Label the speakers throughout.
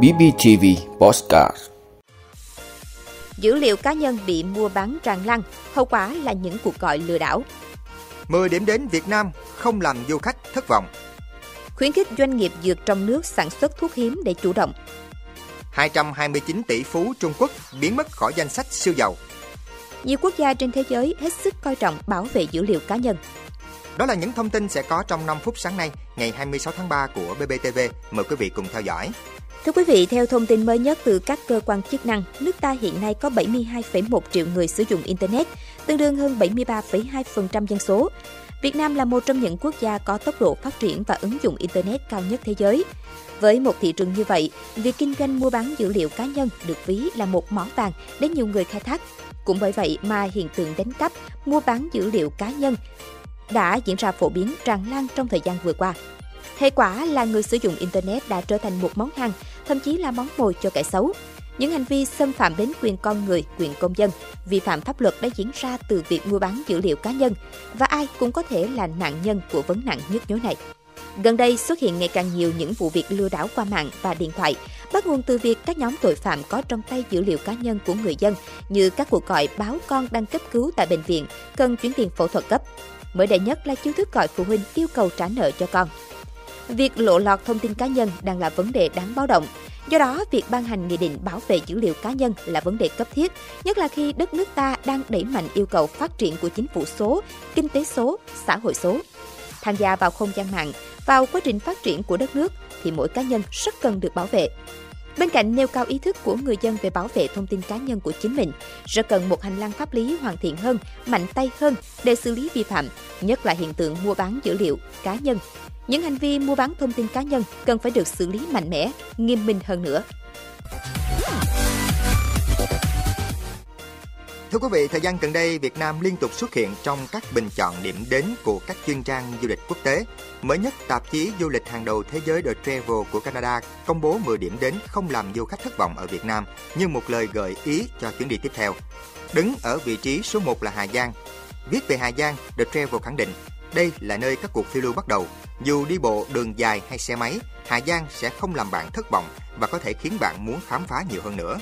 Speaker 1: BBTV Postcard
Speaker 2: Dữ liệu cá nhân bị mua bán tràn lan, hậu quả là những cuộc gọi lừa đảo.
Speaker 3: 10 điểm đến Việt Nam không làm du khách thất vọng.
Speaker 2: Khuyến khích doanh nghiệp dược trong nước sản xuất thuốc hiếm để chủ động.
Speaker 3: 229 tỷ phú Trung Quốc biến mất khỏi danh sách siêu giàu.
Speaker 2: Nhiều quốc gia trên thế giới hết sức coi trọng bảo vệ dữ liệu cá nhân.
Speaker 3: Đó là những thông tin sẽ có trong 5 phút sáng nay, ngày 26 tháng 3 của BBTV. Mời quý vị cùng theo dõi.
Speaker 2: Thưa quý vị, theo thông tin mới nhất từ các cơ quan chức năng, nước ta hiện nay có 72,1 triệu người sử dụng Internet, tương đương hơn 73,2% dân số. Việt Nam là một trong những quốc gia có tốc độ phát triển và ứng dụng Internet cao nhất thế giới. Với một thị trường như vậy, việc kinh doanh mua bán dữ liệu cá nhân được ví là một mỏ vàng để nhiều người khai thác. Cũng bởi vậy mà hiện tượng đánh cắp, mua bán dữ liệu cá nhân đã diễn ra phổ biến tràn lan trong thời gian vừa qua. Hệ quả là người sử dụng Internet đã trở thành một món hàng, thậm chí là món mồi cho kẻ xấu. Những hành vi xâm phạm đến quyền con người, quyền công dân, vi phạm pháp luật đã diễn ra từ việc mua bán dữ liệu cá nhân và ai cũng có thể là nạn nhân của vấn nạn nhức nhối này. Gần đây xuất hiện ngày càng nhiều những vụ việc lừa đảo qua mạng và điện thoại, bắt nguồn từ việc các nhóm tội phạm có trong tay dữ liệu cá nhân của người dân như các cuộc gọi báo con đang cấp cứu tại bệnh viện, cần chuyển tiền phẫu thuật cấp. Mới đây nhất là chiêu thức gọi phụ huynh yêu cầu trả nợ cho con. Việc lộ lọt thông tin cá nhân đang là vấn đề đáng báo động. Do đó, việc ban hành nghị định bảo vệ dữ liệu cá nhân là vấn đề cấp thiết, nhất là khi đất nước ta đang đẩy mạnh yêu cầu phát triển của chính phủ số, kinh tế số, xã hội số. Tham gia vào không gian mạng, vào quá trình phát triển của đất nước thì mỗi cá nhân rất cần được bảo vệ. Bên cạnh nêu cao ý thức của người dân về bảo vệ thông tin cá nhân của chính mình, rất cần một hành lang pháp lý hoàn thiện hơn, mạnh tay hơn để xử lý vi phạm, nhất là hiện tượng mua bán dữ liệu cá nhân. Những hành vi mua bán thông tin cá nhân cần phải được xử lý mạnh mẽ, nghiêm minh hơn nữa.
Speaker 3: Thưa quý vị, thời gian gần đây, Việt Nam liên tục xuất hiện trong các bình chọn điểm đến của các chuyên trang du lịch quốc tế. Mới nhất, tạp chí du lịch hàng đầu thế giới The Travel của Canada công bố 10 điểm đến không làm du khách thất vọng ở Việt Nam như một lời gợi ý cho chuyến đi tiếp theo. Đứng ở vị trí số 1 là Hà Giang. Viết về Hà Giang, The Travel khẳng định đây là nơi các cuộc phiêu lưu bắt đầu. Dù đi bộ, đường dài hay xe máy, Hà Giang sẽ không làm bạn thất vọng và có thể khiến bạn muốn khám phá nhiều hơn nữa.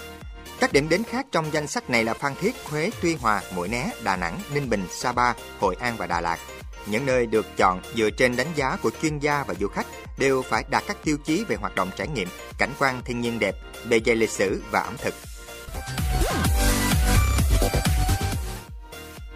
Speaker 3: Các điểm đến khác trong danh sách này là Phan Thiết, Huế, Tuy Hòa, Mũi Né, Đà Nẵng, Ninh Bình, Sapa, Hội An và Đà Lạt. Những nơi được chọn dựa trên đánh giá của chuyên gia và du khách đều phải đạt các tiêu chí về hoạt động trải nghiệm, cảnh quan thiên nhiên đẹp, bề dày lịch sử và ẩm thực.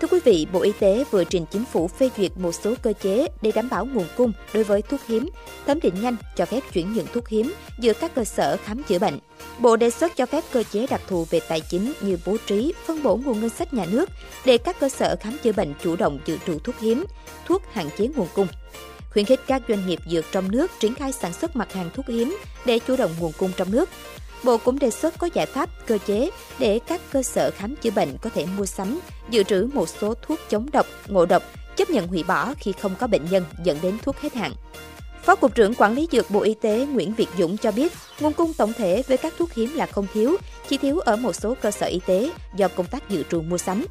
Speaker 2: Thưa quý vị, Bộ Y tế vừa trình chính phủ phê duyệt một số cơ chế để đảm bảo nguồn cung đối với thuốc hiếm, thẩm định nhanh cho phép chuyển nhượng thuốc hiếm giữa các cơ sở khám chữa bệnh. Bộ đề xuất cho phép cơ chế đặc thù về tài chính như bố trí, phân bổ nguồn ngân sách nhà nước để các cơ sở khám chữa bệnh chủ động dự trữ thuốc hiếm, thuốc hạn chế nguồn cung khuyến khích các doanh nghiệp dược trong nước triển khai sản xuất mặt hàng thuốc hiếm để chủ động nguồn cung trong nước, Bộ cũng đề xuất có giải pháp, cơ chế để các cơ sở khám chữa bệnh có thể mua sắm, dự trữ một số thuốc chống độc, ngộ độc, chấp nhận hủy bỏ khi không có bệnh nhân dẫn đến thuốc hết hạn. Phó Cục trưởng Quản lý Dược Bộ Y tế Nguyễn Việt Dũng cho biết, nguồn cung tổng thể với các thuốc hiếm là không thiếu, chỉ thiếu ở một số cơ sở y tế do công tác dự trù mua sắm.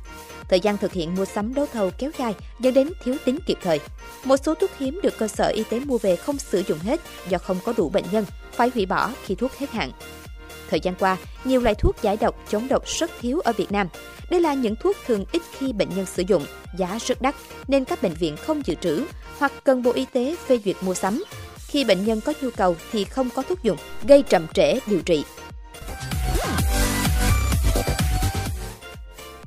Speaker 2: Thời gian thực hiện mua sắm đấu thầu kéo dài dẫn đến thiếu tính kịp thời. Một số thuốc hiếm được cơ sở y tế mua về không sử dụng hết do không có đủ bệnh nhân, phải hủy bỏ khi thuốc hết hạn. Thời gian qua, nhiều loại thuốc giải độc, chống độc rất thiếu ở Việt Nam. Đây là những thuốc thường ít khi bệnh nhân sử dụng, giá rất đắt nên các bệnh viện không dự trữ hoặc cần Bộ Y tế phê duyệt mua sắm. Khi bệnh nhân có nhu cầu thì không có thuốc dùng, gây trầm trễ điều trị.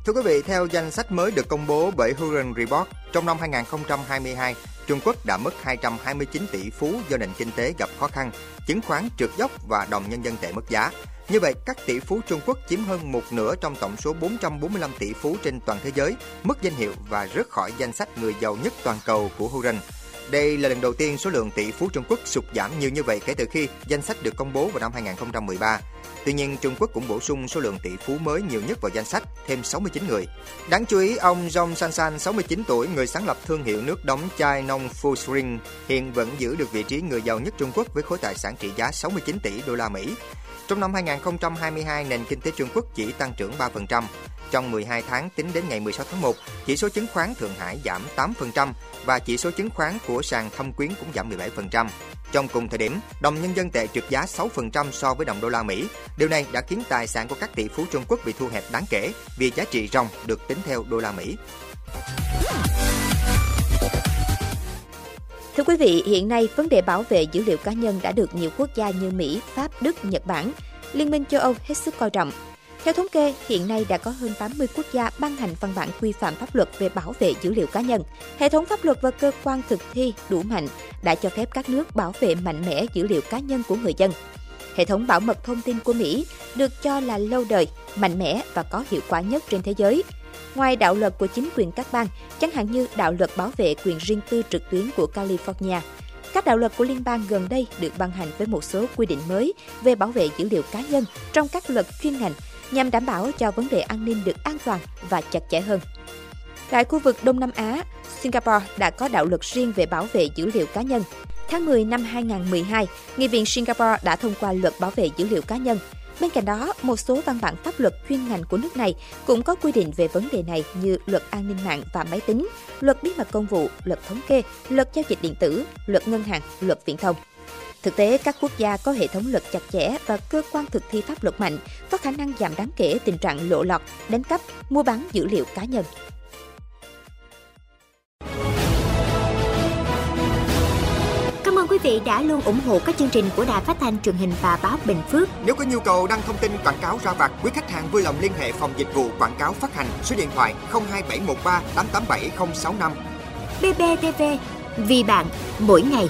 Speaker 3: Thưa quý vị, theo danh sách mới được công bố bởi huron Report, trong năm 2022, Trung Quốc đã mất 229 tỷ phú do nền kinh tế gặp khó khăn, chứng khoán trượt dốc và đồng nhân dân tệ mất giá. Như vậy, các tỷ phú Trung Quốc chiếm hơn một nửa trong tổng số 445 tỷ phú trên toàn thế giới, mất danh hiệu và rớt khỏi danh sách người giàu nhất toàn cầu của Huron. Đây là lần đầu tiên số lượng tỷ phú Trung Quốc sụt giảm nhiều như vậy kể từ khi danh sách được công bố vào năm 2013. Tuy nhiên, Trung Quốc cũng bổ sung số lượng tỷ phú mới nhiều nhất vào danh sách, thêm 69 người. Đáng chú ý, ông Zhong Sansan, 69 tuổi, người sáng lập thương hiệu nước đóng chai Nong Fushring, hiện vẫn giữ được vị trí người giàu nhất Trung Quốc với khối tài sản trị giá 69 tỷ đô la Mỹ. Trong năm 2022, nền kinh tế Trung Quốc chỉ tăng trưởng 3%. Trong 12 tháng tính đến ngày 16 tháng 1, chỉ số chứng khoán Thượng Hải giảm 8% và chỉ số chứng khoán của sàn Thâm Quyến cũng giảm 17%. Trong cùng thời điểm, đồng nhân dân tệ trượt giá 6% so với đồng đô la Mỹ. Điều này đã khiến tài sản của các tỷ phú Trung Quốc bị thu hẹp đáng kể vì giá trị ròng được tính theo đô la Mỹ.
Speaker 2: Thưa quý vị, hiện nay vấn đề bảo vệ dữ liệu cá nhân đã được nhiều quốc gia như Mỹ, Pháp, Đức, Nhật Bản, Liên minh châu Âu hết sức coi trọng. Theo thống kê, hiện nay đã có hơn 80 quốc gia ban hành văn bản quy phạm pháp luật về bảo vệ dữ liệu cá nhân. Hệ thống pháp luật và cơ quan thực thi đủ mạnh đã cho phép các nước bảo vệ mạnh mẽ dữ liệu cá nhân của người dân. Hệ thống bảo mật thông tin của Mỹ được cho là lâu đời, mạnh mẽ và có hiệu quả nhất trên thế giới. Ngoài đạo luật của chính quyền các bang, chẳng hạn như đạo luật bảo vệ quyền riêng tư trực tuyến của California, các đạo luật của liên bang gần đây được ban hành với một số quy định mới về bảo vệ dữ liệu cá nhân trong các luật chuyên ngành nhằm đảm bảo cho vấn đề an ninh được an toàn và chặt chẽ hơn. Tại khu vực Đông Nam Á, Singapore đã có đạo luật riêng về bảo vệ dữ liệu cá nhân. Tháng 10 năm 2012, Nghị viện Singapore đã thông qua luật bảo vệ dữ liệu cá nhân. Bên cạnh đó, một số văn bản pháp luật chuyên ngành của nước này cũng có quy định về vấn đề này như luật an ninh mạng và máy tính, luật bí mật công vụ, luật thống kê, luật giao dịch điện tử, luật ngân hàng, luật viễn thông. Thực tế, các quốc gia có hệ thống luật chặt chẽ và cơ quan thực thi pháp luật mạnh có khả năng giảm đáng kể tình trạng lộ lọt, đánh cắp, mua bán dữ liệu cá nhân.
Speaker 4: Cảm ơn quý vị đã luôn ủng hộ các chương trình của Đài Phát thanh truyền hình và báo Bình Phước.
Speaker 3: Nếu có nhu cầu đăng thông tin quảng cáo ra vặt, quý khách hàng vui lòng liên hệ phòng dịch vụ quảng cáo phát hành số điện thoại 02713 887065.
Speaker 4: BBTV, vì bạn, mỗi ngày.